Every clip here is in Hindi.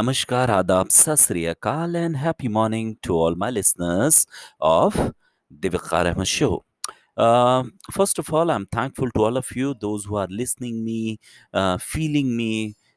नमस्कार आदाब सतरीकाल and happy morning to all my listeners of Diwakar Ahmad show first of all I am thankful to all of you those who are listening me feeling me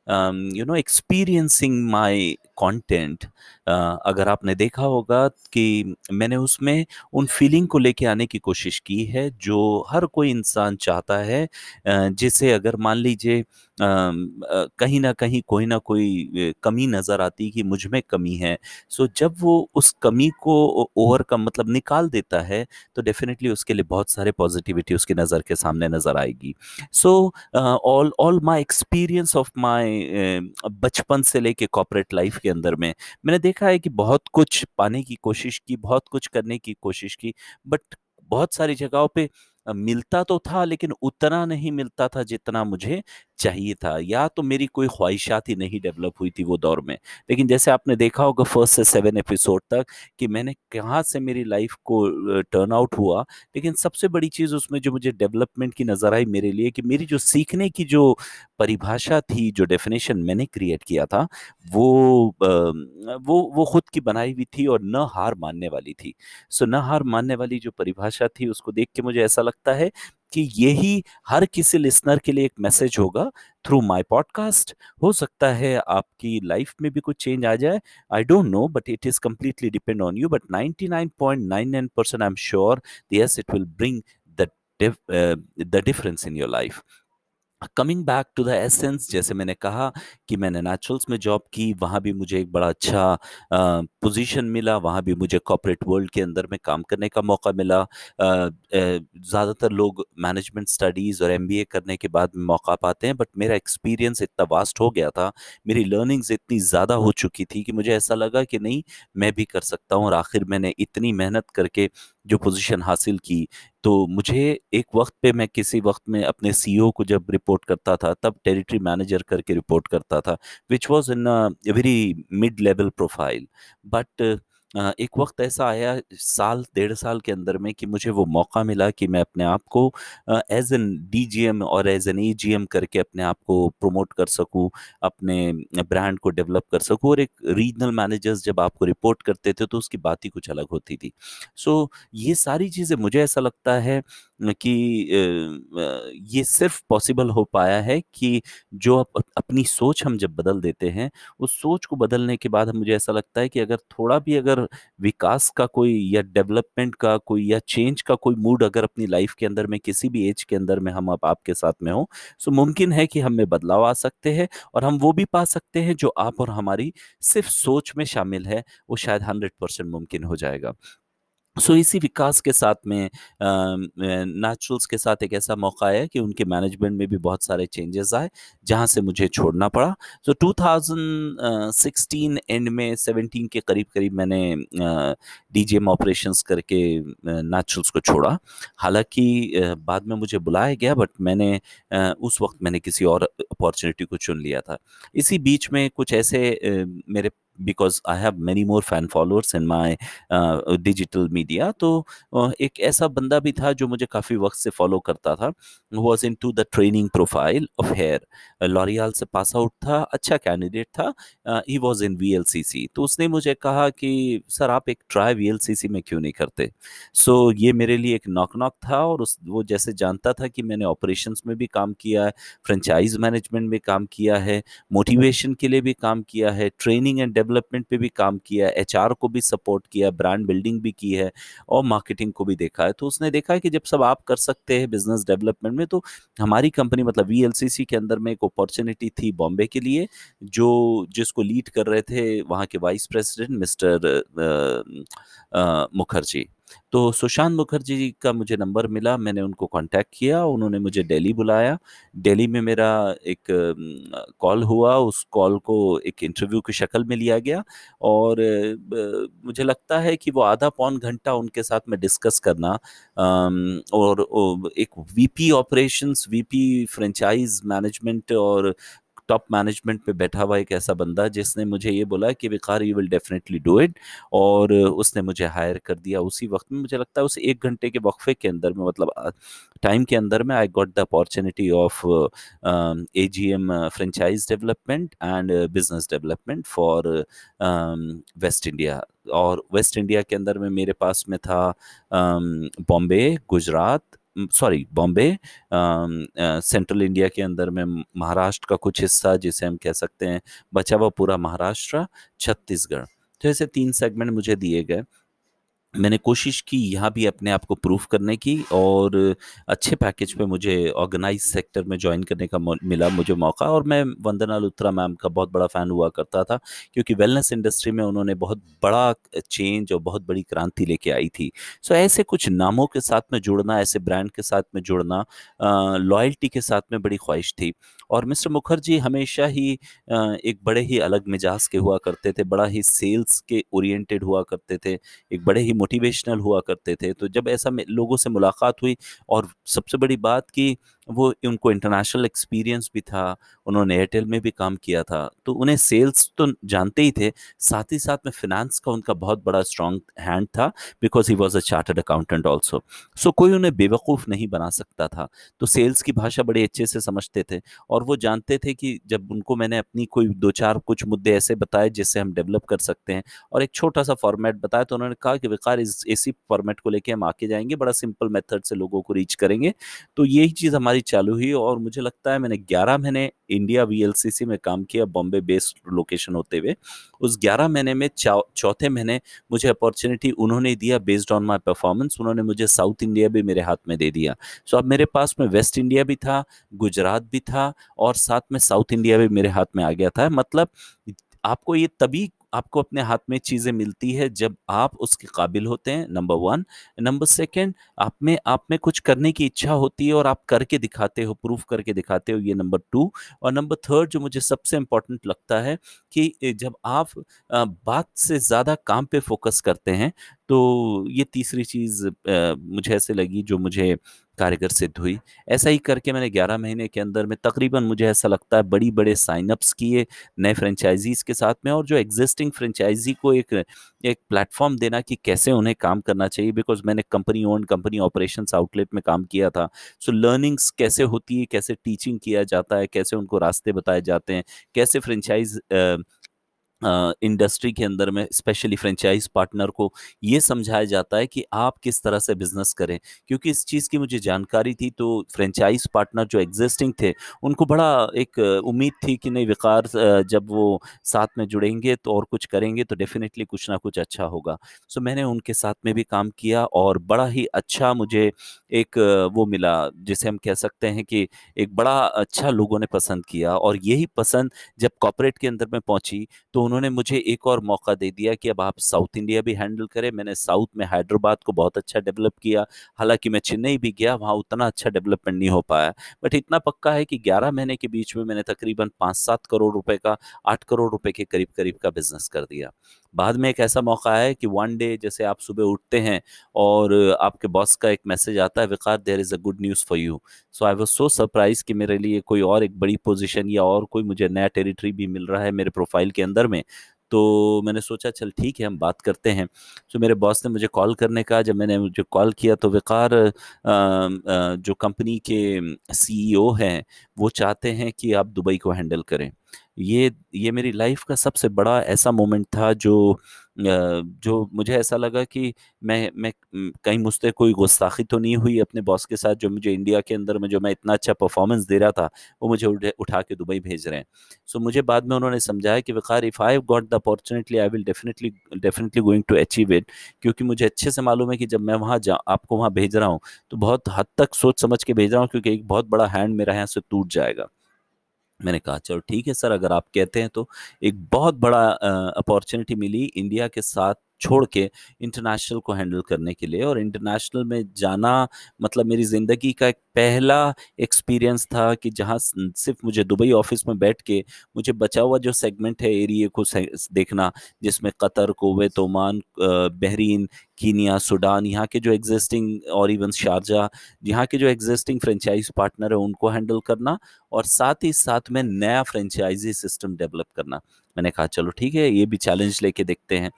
you know experiencing my content अगर आपने देखा होगा कि मैंने उसमें उन फीलिंग को लेके आने की कोशिश की है जो हर कोई इंसान चाहता है uh, जिसे अगर मान लीजिए कहीं ना कहीं कोई ना कोई कमी नज़र आती कि मुझमें कमी है। सो जब वो उस कमी को ओवरकम मतलब निकाल देता है, तो डेफ़िनेटली उसके लिए बहुत सारे पॉज़िटिविटी उसकी नज़र के सामने नज़र आएगी। So all all my experience of my बचपन से लेके कॉपरेट लाइफ़ के अंदर में, मैंने देखा है कि बहुत कुछ पाने की कोशिश की, बहुत कुछ करने की कोशिश की, बट बहुत सारी जगहों पे मिलता तो था लेकिन उतना नहीं मिलता था जितना मुझे चाहिए था या तो मेरी कोई ख्वाहिशात ही नहीं डेवलप हुई थी वो दौर में। लेकिन जैसे आपने देखा होगा फ़र्स्ट से सेवन एपिसोड तक कि मैंने कहाँ से मेरी लाइफ़ को टर्न आउट हुआ, लेकिन सबसे बड़ी चीज़ उसमें जो मुझे डेवलपमेंट की नज़र आई मेरे लिए कि मेरी जो सीखने की जो परिभाषा थी, जो डेफ़िनेशन मैंने क्रिएट किया था, वो वो वो खुद की बनाई हुई थी और न हार मानने वाली थी। सो न हार मानने वाली जो परिभाषा थी उसको देख के मुझे ऐसा लगता है कि यही हर किसी लिसनर के लिए एक मैसेज होगा, थ्रू माय पॉडकास्ट हो सकता है आपकी लाइफ में भी कुछ चेंज आ जाए। I don't know but it is completely depend on you but 99.99% I am sure yes it will bring the difference in your life coming back to the essence जैसे मैंने कहा कि मैंने नेचुरल्स में जॉब की, वहाँ भी मुझे एक बड़ा अच्छा पोजीशन मिला, वहाँ भी मुझे कॉपरेट वर्ल्ड के अंदर में काम करने का मौका मिला। ज़्यादातर लोग मैनेजमेंट स्टडीज़ और एमबीए करने के बाद मौका पाते हैं बट मेरा एक्सपीरियंस इतना वास्ट हो गया था, मेरी लर्निंग्स इतनी ज़्यादा हो चुकी थी कि मुझे ऐसा लगा कि नहीं, मैं भी कर सकता हूँ और आखिर मैंने इतनी मेहनत करके जो पोजीशन हासिल की। तो मुझे एक वक्त पे मैं किसी वक्त में अपने सीईओ को जब रिपोर्ट करता था, तब टेरिटरी मैनेजर करके रिपोर्ट करता था which was in very mid level profile but एक वक्त ऐसा आया साल डेढ़ साल के अंदर में कि मुझे वो मौका मिला कि मैं अपने आप को एज एन डी और एज एन एजीएम करके अपने आप को प्रमोट कर सकूँ अपने ब्रांड को डेवलप कर सकूँ और एक रीजनल मैनेजर्स जब आपको रिपोर्ट करते थे तो उसकी बात ही कुछ अलग होती थी। सो so, ये सारी चीज़ें मुझे ऐसा लगता है कि ये सिर्फ़ पॉसिबल हो पाया है कि जो अप, अपनी सोच हम जब बदल देते हैं उस सोच को बदलने के बाद मुझे ऐसा लगता है कि अगर थोड़ा भी अगर विकास का कोई या डेवलपमेंट का कोई या चेंज का कोई मूड अगर अपनी लाइफ के अंदर में किसी भी एज के अंदर में हम अब आपके साथ में हो सो मुमकिन है कि हम में बदलाव आ सकते हैं और हम वो भी पा सकते हैं जो आप और हमारी सिर्फ़ सोच में शामिल है वो शायद हंड्रेड परसेंट मुमकिन हो जाएगा। सो so, इसी विकास के साथ में नेचुरल्स के साथ एक ऐसा मौका आया कि उनके मैनेजमेंट में भी बहुत सारे चेंजेस आए जहाँ से मुझे छोड़ना पड़ा। सो 2016 एंड में 17 के करीब करीब मैंने डीजीएम ऑपरेशंस करके नेचुरल्स को छोड़ा। हालाँकि बाद में मुझे बुलाया गया बट मैंने उस वक्त मैंने किसी और अपॉर्चुनिटी को चुन लिया था। इसी बीच में कुछ ऐसे मेरे because I have many more fan followers in my digital media तो अ, एक ऐसा बंदा भी था जो मुझे काफ़ी वक्त से फॉलो करता था वो was in to the training profile of hair L'Oreal से पास आउट था अच्छा कैंडिडेट था he was in V L C C तो उसने मुझे कहा कि सर आप एक ट्राई वी एल सी सी में क्यों नहीं करते? सो so, ये मेरे लिए एक नॉक नॉक था और उस वो जैसे जानता था कि मैंने ऑपरेशंस में भी काम किया है फ्रेंचाइज मैनेजमेंट में काम किया है मोटिवेशन के लिए भी काम किया है ट्रेनिंग एंड डेवलपमेंट पे भी काम किया एचआर को भी सपोर्ट किया ब्रांड बिल्डिंग भी की है और मार्केटिंग को भी देखा है। तो उसने देखा है कि जब सब आप कर सकते हैं बिज़नेस डेवलपमेंट में तो हमारी कंपनी मतलब वीएलसीसी के अंदर में एक अपॉर्चुनिटी थी बॉम्बे के लिए, जो जिसको लीड कर रहे थे वहाँ के वाइस प्रेसिडेंट मिस्टर मुखर्जी। तो सुशांत मुखर्जी जी का मुझे नंबर मिला, मैंने उनको कांटेक्ट किया, उन्होंने मुझे दिल्ली बुलाया। दिल्ली में मेरा एक कॉल हुआ, उस कॉल को एक इंटरव्यू की शक्ल में लिया गया और मुझे लगता है कि वो आधा पौन घंटा उनके साथ में डिस्कस करना और एक VP operations, VP franchise management और टॉप मैनेजमेंट पे बैठा हुआ एक ऐसा बंदा जिसने मुझे ये बोला कि Waqar you will definitely do it और उसने मुझे हायर कर दिया उसी वक्त में। मुझे लगता है उस एक घंटे के वक्फे के अंदर में मतलब टाइम के अंदर में I got the opportunity of A G M franchise development and business development for west India और वेस्ट इंडिया के अंदर में मेरे पास में था Bombay Gujarat sorry Bombay central India के अंदर में महाराष्ट्र का कुछ हिस्सा, जिसे हम कह सकते हैं, बचा हुआ पूरा महाराष्ट्र, छत्तीसगढ़। तो ऐसे तीन सेगमेंट मुझे दिए गए। मैंने कोशिश की यहाँ भी अपने आप को प्रूव करने की और अच्छे पैकेज पे मुझे ऑर्गेनाइज सेक्टर में ज्वाइन करने का मिला मुझे मौका और मैं वंदना लुत्रा मैम का बहुत बड़ा फ़ैन हुआ करता था क्योंकि वेलनेस इंडस्ट्री में उन्होंने बहुत बड़ा चेंज और बहुत बड़ी क्रांति लेके आई थी। सो ऐसे कुछ नामों के साथ में जुड़ना, ऐसे ब्रांड के साथ में जुड़ना लॉयल्टी के साथ में बड़ी ख्वाहिश थी। और मिस्टर मुखर्जी हमेशा ही एक बड़े ही अलग मिजाज के हुआ करते थे, बड़ा ही सेल्स के ओरिएंटेड हुआ करते थे, एक बड़े ही मोटिवेशनल हुआ करते थे। तो जब ऐसा लोगों से मुलाकात हुई और सबसे बड़ी बात की वो उनको इंटरनेशनल एक्सपीरियंस भी था, उन्होंने एयरटेल में भी काम किया था तो उन्हें सेल्स तो जानते ही थे, साथ ही साथ में फिनेंस का उनका बहुत बड़ा स्ट्रॉन्ग हैंड था because he was a chartered accountant also so कोई उन्हें बेवकूफ़ नहीं बना सकता था तो सेल्स की भाषा बड़े अच्छे से समझते थे, और वो जानते थे कि जब उनको मैंने अपनी कोई दो चार कुछ मुद्दे ऐसे बताए जिससे हम डेवलप कर सकते हैं, और एक छोटा सा फॉर्मेट बताया तो उन्होंने कहा कि विकार इस, इसी फॉर्मेट को लेके हम आके जाएँगे, बड़ा सिंपल मेथड से लोगों को रीच करेंगे तो यही चीज़ हमारी चालू हुई और मुझे लगता है मैंने 11 महीने इंडिया वीएलसीसी में काम किया बॉम्बे बेस्ड लोकेशन होते हुए। उस 11 महीने में चौथे महीने मुझे अपॉर्चुनिटी उन्होंने दिया बेस्ड ऑन माय परफॉर्मेंस उन्होंने मुझे साउथ इंडिया भी मेरे हाथ में दे दिया। सो अब मेरे पास में वेस्ट इंडिया भी था गुजरात भी था और साथ में साउथ इंडिया भी मेरे हाथ में आ गया था। मतलब आपको ये तभी आपको अपने हाथ में चीज़ें मिलती है जब आप उसके काबिल होते हैं नंबर वन नंबर सेकेंड आप में आप में कुछ करने की इच्छा होती है और आप करके दिखाते हो प्रूफ करके दिखाते हो, ये नंबर टू और नंबर थर्ड जो मुझे सबसे इम्पोर्टेंट लगता है कि जब आप बात से ज़्यादा काम पे फोकस करते हैं तो ये तीसरी चीज़ मुझे ऐसे लगी जो मुझे कारगर सिद्ध हुई। ऐसा ही करके मैंने 11 महीने के अंदर में तकरीबन मुझे ऐसा लगता है बड़ी बड़े साइनअप्स किए नए फ्रेंचाइजीज के साथ में और जो एग्जिस्टिंग फ्रेंचाइजी को एक एक प्लेटफॉर्म देना कि कैसे उन्हें काम करना चाहिए बिकॉज़ मैंने company own company operation outlet में काम किया था। सो so, लर्निंग्स कैसे होती है कैसे टीचिंग किया जाता है कैसे उनको रास्ते बताए जाते हैं कैसे फ्रेंचाइज इंडस्ट्री के अंदर में स्पेशली फ्रेंचाइज पार्टनर को ये समझाया जाता है कि आप किस तरह से बिज़नेस करें। क्योंकि इस चीज़ की मुझे जानकारी थी तो फ्रेंचाइज पार्टनर जो एग्जिस्टिंग थे, उनको बड़ा एक उम्मीद थी कि नहीं, विकार जब वो साथ में जुड़ेंगे तो और कुछ करेंगे तो डेफिनेटली कुछ ना कुछ अच्छा होगा। सो मैंने उनके साथ में भी काम किया और बड़ा ही अच्छा मुझे एक, वो मिला, जिसे हम कह सकते हैं कि एक बड़ा अच्छा लोगों ने पसंद किया। और यही पसंद जब कॉपरेट के अंदर में पहुँची तो उन्होंने मुझे एक और मौका दे दिया कि अब आप साउथ इंडिया भी हैंडल करें। मैंने साउथ में हैदराबाद को बहुत अच्छा डेवलप किया। हालाँकि मैं चेन्नई भी गया, वहाँ उतना अच्छा डेवलपमेंट नहीं हो पाया। बट इतना पक्का है कि ग्यारह महीने के बीच में मैंने तकरीबन पाँच सात करोड़ रुपये का, आठ करोड़ रुपये के करीब करीब का बिज़नेस कर दिया। बाद में एक ऐसा मौका है कि वन डे जैसे आप सुबह उठते हैं और आपके बॉस का एक मैसेज आता है Waqar there is a good news for you so I was so surprise कि मेरे लिए कोई और एक बड़ी पोजीशन या और कोई मुझे नया टेरिटरी भी मिल रहा है मेरे प्रोफ़ाइल के अंदर में। तो मैंने सोचा, चल, ठीक है, हम बात करते हैं। तो मेरे बॉस ने मुझे कॉल करने का जब मैंने मुझे कॉल किया तो विकार जो कंपनी के सीईओ हैं, वो चाहते हैं कि आप दुबई को हैंडल करें। ये ये मेरी लाइफ का सबसे बड़ा ऐसा मोमेंट था जो जो मुझे ऐसा लगा कि मैं मैं कहीं मुझसे कोई गुस्ताखी तो नहीं हुई अपने बॉस के साथ जो मुझे इंडिया के अंदर में जो मैं इतना अच्छा परफॉर्मेंस दे रहा था वो मुझे उठा के दुबई भेज रहे हैं। सो so, मुझे बाद में उन्होंने समझाया कि Waqar if I got the opportunity I will definitely definitely going to achieve it क्योंकि मुझे अच्छे से मालूम है कि जब मैं वहाँ जा आपको वहाँ भेज रहा हूँ तो बहुत हद तक सोच समझ के भेज रहा हूँ क्योंकि एक बहुत बड़ा हैंड मेरा यहाँ से टूट जाएगा। मैंने कहा, चलो ठीक है सर, अगर आप कहते हैं तो। एक बहुत बड़ा अपॉर्चुनिटी मिली इंडिया के साथ छोड़ के इंटरनेशनल को हैंडल करने के लिए और इंटरनेशनल में जाना मतलब मेरी ज़िंदगी का एक पहला एक्सपीरियंस था कि जहाँ सिर्फ़ मुझे दुबई ऑफ़िस में बैठ के मुझे बचा हुआ जो सेगमेंट है एरिए को देखना, जिसमें Qatar, Kuwait, Oman Bahrain, Kenya, Sudan, यहाँ के जो एग्जिस्टिंग और इवन शारजा, यहाँ के जो एग्जिस्टिंग फ्रेंचाइज पार्टनर है, उनको हैंडल करना और साथ ही साथ में नया फ्रेंचाइजी सिस्टम डेवलप करना। मैंने कहा, चलो ठीक है, ये भी चैलेंज लेके देखते हैं।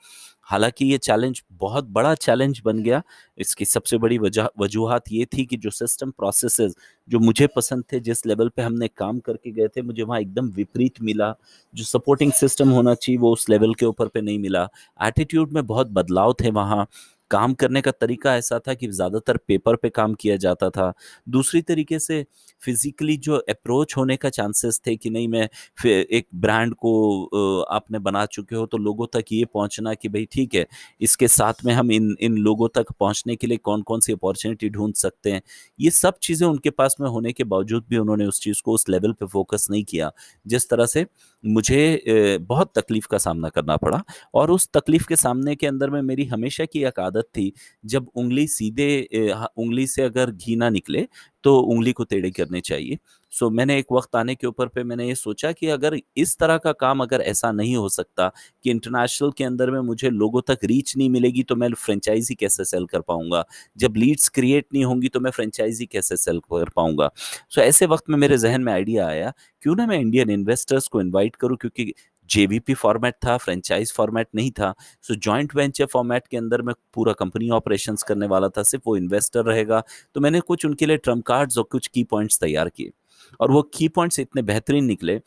हालाँकि ये चैलेंज बहुत बड़ा चैलेंज बन गया। इसकी सबसे बड़ी वजह, वजूहत ये थी कि जो सिस्टम प्रोसेसेस जो मुझे पसंद थे, जिस लेवल पे हमने काम करके गए थे, मुझे वहाँ एकदम विपरीत मिला। जो सपोर्टिंग सिस्टम होना चाहिए, वो उस लेवल के ऊपर पे नहीं मिला। एटीट्यूड में बहुत बदलाव थे वहाँ। काम करने का तरीका ऐसा था कि ज़्यादातर पेपर पे काम किया जाता था। दूसरी तरीके से फिजिकली जो अप्रोच होने का चांसेस थे कि नहीं, मैं एक ब्रांड को आपने बना चुके हो तो लोगों तक ये पहुँचना कि भाई ठीक है, इसके साथ में हम इन इन लोगों तक पहुँचने के लिए कौन कौन सी अपॉर्चुनिटी ढूंढ सकते हैं। ये सब चीज़ें उनके पास में होने के बावजूद भी उन्होंने उस चीज़ को उस लेवल पर फोकस नहीं किया, जिस तरह से मुझे बहुत तकलीफ़ का सामना करना पड़ा। और उस तकलीफ़ के सामने के अंदर में मेरी हमेशा की एक आदत थी, जब उंगली सीधे उंगली से अगर घी ना निकले तो उंगली को टेढ़ी करनी चाहिए। सो, मैंने एक वक्त आने के ऊपर पे मैंने ये सोचा कि अगर इस तरह का काम अगर ऐसा नहीं हो सकता कि इंटरनेशनल के अंदर में मुझे लोगों तक रीच नहीं मिलेगी तो मैं फ्रेंचाइजी कैसे सेल कर पाऊँगा? जब लीड्स क्रिएट नहीं होंगी तो मैं फ्रेंचाइजी कैसे सेल कर पाऊँगा? सो, ऐसे वक्त में मेरे जहन में आइडिया आया, क्यों ना मैं इंडियन इन्वेस्टर्स को इन्वाइट करूँ? क्योंकि जेवीपी फॉर्मेट था, फ्रेंचाइज फॉर्मेट नहीं था, सो जॉइंट वेंचर फॉर्मेट के अंदर मैं पूरा कंपनी ऑपरेशंस करने वाला था, सिर्फ़ वो इन्वेस्टर रहेगा तो मैंने कुछ उनके लिए ट्रंप कार्ड्स और कुछ की पॉइंट्स तैयार किए। और वो की पॉइंट्स इतने बेहतरीन निकले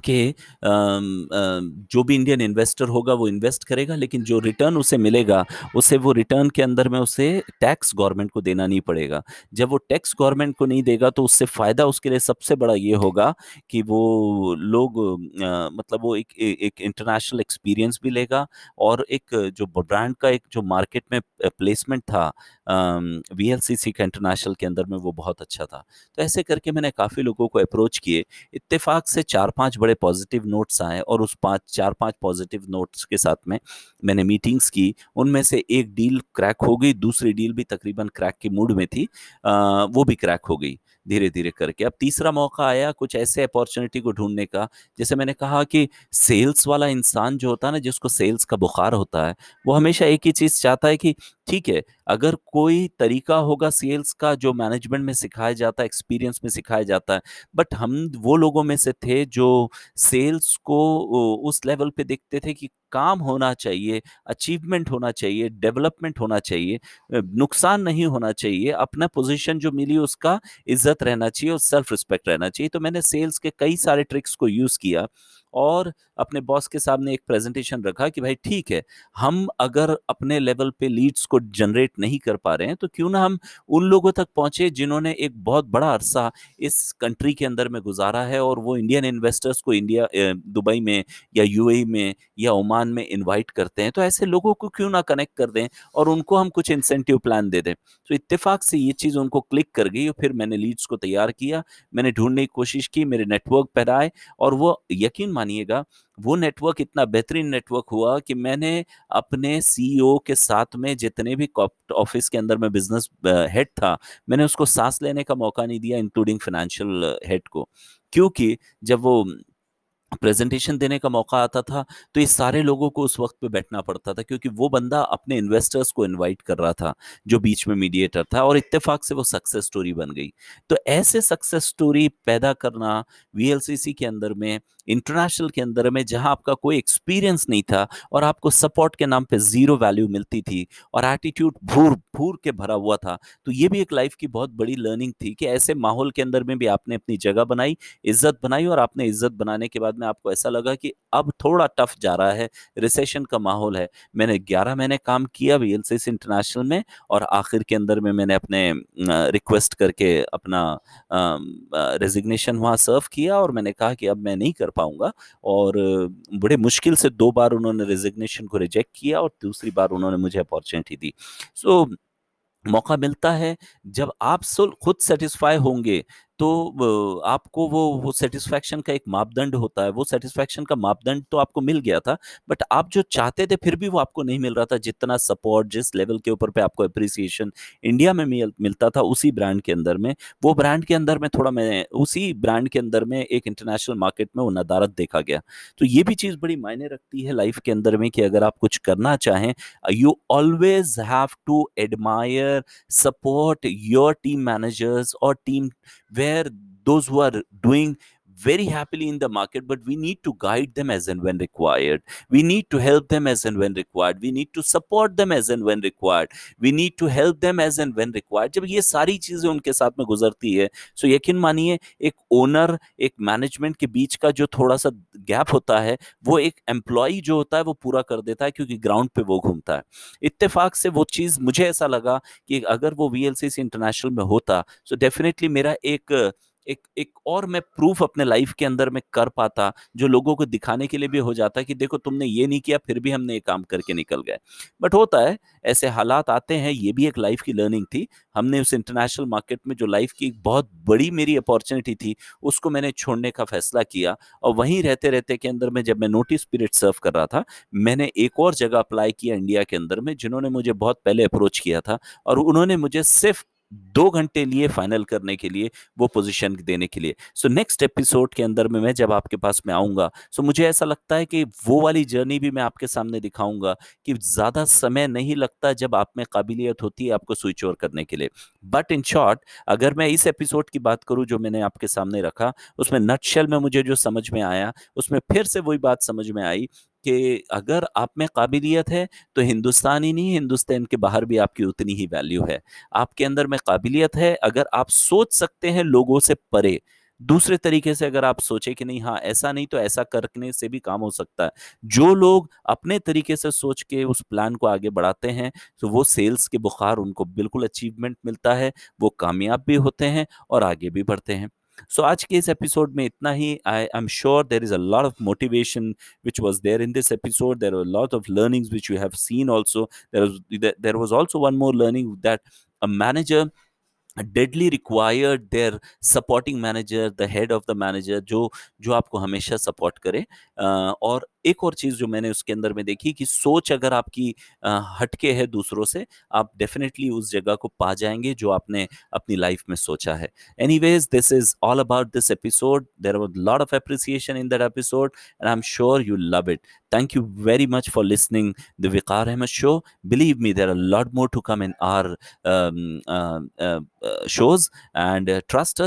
कि जो भी इंडियन इन्वेस्टर होगा वो इन्वेस्ट करेगा, लेकिन जो रिटर्न उसे मिलेगा, उसे, वो रिटर्न के अंदर में उसे टैक्स गवर्नमेंट को देना नहीं पड़ेगा। जब वो टैक्स गवर्नमेंट को नहीं देगा तो उससे फ़ायदा उसके लिए सबसे बड़ा ये होगा कि वो लोग मतलब वो एक एक इंटरनेशनल एक्सपीरियंस भी लेगा और एक जो ब्रांड का एक जो मार्केट में प्लेसमेंट था वी का इंटरनेशनल के अंदर में वो बहुत अच्छा था। तो ऐसे करके मैंने काफ़ी लोगों को अप्रोच किए। इत्तेफाक से चार पाँच बड़े पॉजिटिव नोट्स आए और उस पाँच चार पाँच पॉजिटिव नोट्स के साथ में मैंने मीटिंग्स की उनमें से एक डील क्रैक हो गई दूसरी डील भी तकरीबन क्रैक के मूड में थी आ, वो भी क्रैक हो गई धीरे धीरे करके। अब तीसरा मौका आया कुछ ऐसे अपॉर्चुनिटी को ढूँढने का जैसे मैंने कहा कि सेल्स वाला इंसान जो होता है ना जिसको सेल्स का बुखार होता है वो हमेशा एक ही चीज़ चाहता है कि ठीक है अगर कोई तरीका होगा सेल्स का जो मैनेजमेंट में सिखाया जाता है एक्सपीरियंस में सिखाया जाता है बट हम वो लोगों में से थे जो सेल्स को उस लेवल पे देखते थे कि काम होना चाहिए अचीवमेंट होना चाहिए डेवलपमेंट होना चाहिए नुकसान नहीं होना चाहिए, अपना पोजीशन जो मिली उसका इज़्ज़त रहना चाहिए और सेल्फ रिस्पेक्ट रहना चाहिए। तो मैंने सेल्स के कई सारे ट्रिक्स को यूज़ किया और अपने बॉस के सामने एक प्रेजेंटेशन रखा कि भाई ठीक है, हम अगर अपने लेवल पे लीड्स को जनरेट नहीं कर पा रहे हैं तो क्यों ना हम उन लोगों तक पहुँचे जिन्होंने एक बहुत बड़ा अरसा इस कंट्री के अंदर में गुजारा है और वो इंडियन इन्वेस्टर्स को इंडिया दुबई में या यूएई में या ओमान में इनवाइट करते हैं तो ऐसे लोगों को क्यों ना कनेक्ट कर दें और उनको हम कुछ इंसेंटिव प्लान दे दें। तो इत्तेफाक से ये चीज़ उनको क्लिक कर गई और फिर मैंने लीड्स को तैयार किया, मैंने ढूँढने की कोशिश की, मेरे नेटवर्क पर और वो, यकीन मानिएगा, वो नेटवर्क इतना बेहतरीन नेटवर्क हुआ कि मैंने अपने सीईओ के साथ में जितने भी ऑफ़िस के अंदर में बिज़नेस हेड था, मैंने उसको सांस लेने का मौका नहीं दिया इंक्लूडिंग फाइनेंशियल हेड को। क्योंकि जब वो प्रेजेंटेशन देने का मौका आता था तो ये सारे लोगों को उस वक्त पे बैठना पड़ता था, क्योंकि वो बंदा अपने इन्वेस्टर्स को इनवाइट कर रहा था, जो बीच में मीडिएटर था, और इत्तेफाक से वो सक्सेस स्टोरी बन गई। तो ऐसे सक्सेस स्टोरी पैदा करना वीएलसीसी के अंदर में इंटरनेशनल के अंदर में जहाँ आपका कोई एक्सपीरियंस नहीं था और आपको सपोर्ट के नाम पे ज़ीरो वैल्यू मिलती थी और एटीट्यूड भूर भूर के भरा हुआ था तो ये भी एक लाइफ की बहुत बड़ी लर्निंग थी कि ऐसे माहौल के अंदर में भी आपने अपनी जगह बनाई, इज़्ज़त बनाई और आपने इज़्ज़त बनाने के बाद में आपको ऐसा लगा कि अब थोड़ा टफ जा रहा है रिसेशन का माहौल है। मैंने ग्यारह महीने काम किया वी इंटरनेशनल में और आखिर के अंदर में मैंने अपने रिक्वेस्ट करके अपना रेजिग्नेशन वहाँ सर्व किया और मैंने कहा कि अब मैं नहीं कर पाऊँगा और बड़े मुश्किल से दो बार उन्होंने रेजिग्नेशन को रिजेक्ट किया और दूसरी बार उन्होंने मुझे अपॉर्चुनिटी दी। सो so, मौका मिलता है जब आप खुद सेटिस्फाई होंगे तो आपको वो वो सेटिस्फैक्शन का एक मापदंड होता है। वो सेटिस्फैक्शन का मापदंड तो आपको मिल गया था बट आप जो चाहते थे फिर भी वो आपको नहीं मिल रहा था। जितना सपोर्ट जिस लेवल के ऊपर पे आपको अप्रिसिएशन इंडिया में मिल, मिलता था उसी ब्रांड के अंदर में। वो ब्रांड के अंदर में थोड़ा मैं उसी ब्रांड के अंदर में एक इंटरनेशनल मार्केट में वो नदारत देखा गया। तो ये भी चीज़ बड़ी मायने रखती है लाइफ के अंदर में कि अगर आप कुछ करना चाहें you always have to admire support your team managers और team where those who are doing very happily in the market but we need to guide them as and when required we need to help them as and when required we need to support them as and when required we need to help them as and when required जब ये सारी चीज़ें उनके साथ में गुजरती है सो यकीन मानिए एक ओनर एक मैनेजमेंट के बीच का जो थोड़ा सा गैप होता है वो एक एम्प्लॉय जो होता है वो पूरा कर देता है क्योंकि ग्राउंड पे वो घूमता है इत्तेफाक से वो चीज़ मुझे ऐसा लगा कि अगर वो वी इंटरनेशनल में होता सो डेफिनेटली मेरा एक एक एक और मैं प्रूफ अपने लाइफ के अंदर में कर पाता, जो लोगों को दिखाने के लिए भी हो जाता कि देखो तुमने ये नहीं किया, फिर भी हमने ये काम करके निकल गए। बट होता है, ऐसे हालात आते हैं, ये भी एक लाइफ की लर्निंग थी। हमने उस इंटरनेशनल मार्केट में जो लाइफ की बहुत बड़ी मेरी अपॉर्चुनिटी थी, उसको मैंने छोड़ने का फैसला किया और वहीं रहते रहते के अंदर में जब मैं नोटिस पीरियड सर्व कर रहा था, मैंने एक और जगह अप्लाई किया इंडिया के अंदर में, जिन्होंने मुझे बहुत पहले अप्रोच किया था और उन्होंने मुझे सिर्फ़ दो घंटे लिए फाइनल करने के लिए, वो पोजीशन देने के लिए। सो नेक्स्ट एपिसोड के अंदर में मैं जब आपके पास में आऊँगा सो so मुझे ऐसा लगता है कि वो वाली जर्नी भी मैं आपके सामने दिखाऊँगा कि ज़्यादा समय नहीं लगता जब आप में काबिलियत होती है आपको स्विच ओवर करने के लिए। बट इन शॉर्ट अगर मैं इस एपिसोड की बात करूँ जो मैंने आपके सामने रखा, उसमें नटशेल में मुझे जो समझ में आया, उसमें फिर से वही बात समझ में आई कि अगर आप में काबिलियत है तो हिंदुस्तान ही नहीं, हिंदुस्तान के बाहर भी आपकी उतनी ही वैल्यू है। आपके अंदर में काबिलियत है, अगर आप सोच सकते हैं लोगों से परे, दूसरे तरीके से अगर आप सोचे कि नहीं हाँ ऐसा नहीं तो ऐसा करने से भी काम हो सकता है। जो लोग अपने तरीके से सोच के उस प्लान को आगे बढ़ाते हैं तो वो सेल्स के बुखार उनको बिल्कुल अचीवमेंट मिलता है, वो कामयाब भी होते हैं और आगे भी बढ़ते हैं। सो आज के इस एपिसोड में इतना ही। I I am sure there is a lot of motivation which was there in this episode there are lot of learnings which you have seen also there was also one more learning that a manager deadly required their supporting manager the head of the manager जो जो आपको हमेशा सपोर्ट करे और एक और चीज़ जो मैंने उसके अंदर में देखी कि सोच अगर आपकी हटके है दूसरों से, आप डेफिनेटली उस जगह को पा जाएँगे जो आपने अपनी लाइफ में सोचा है। Anyways this is all about this episode there are lot of appreciation in that episode and I am sure you love it thank you very much for listening the Waqar Ahmad show believe me there are lot more to come in our shows and trust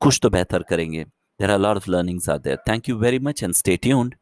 कुछ तो बेहतर करेंगे। There are lot of learnings are there thank you very much and stay tuned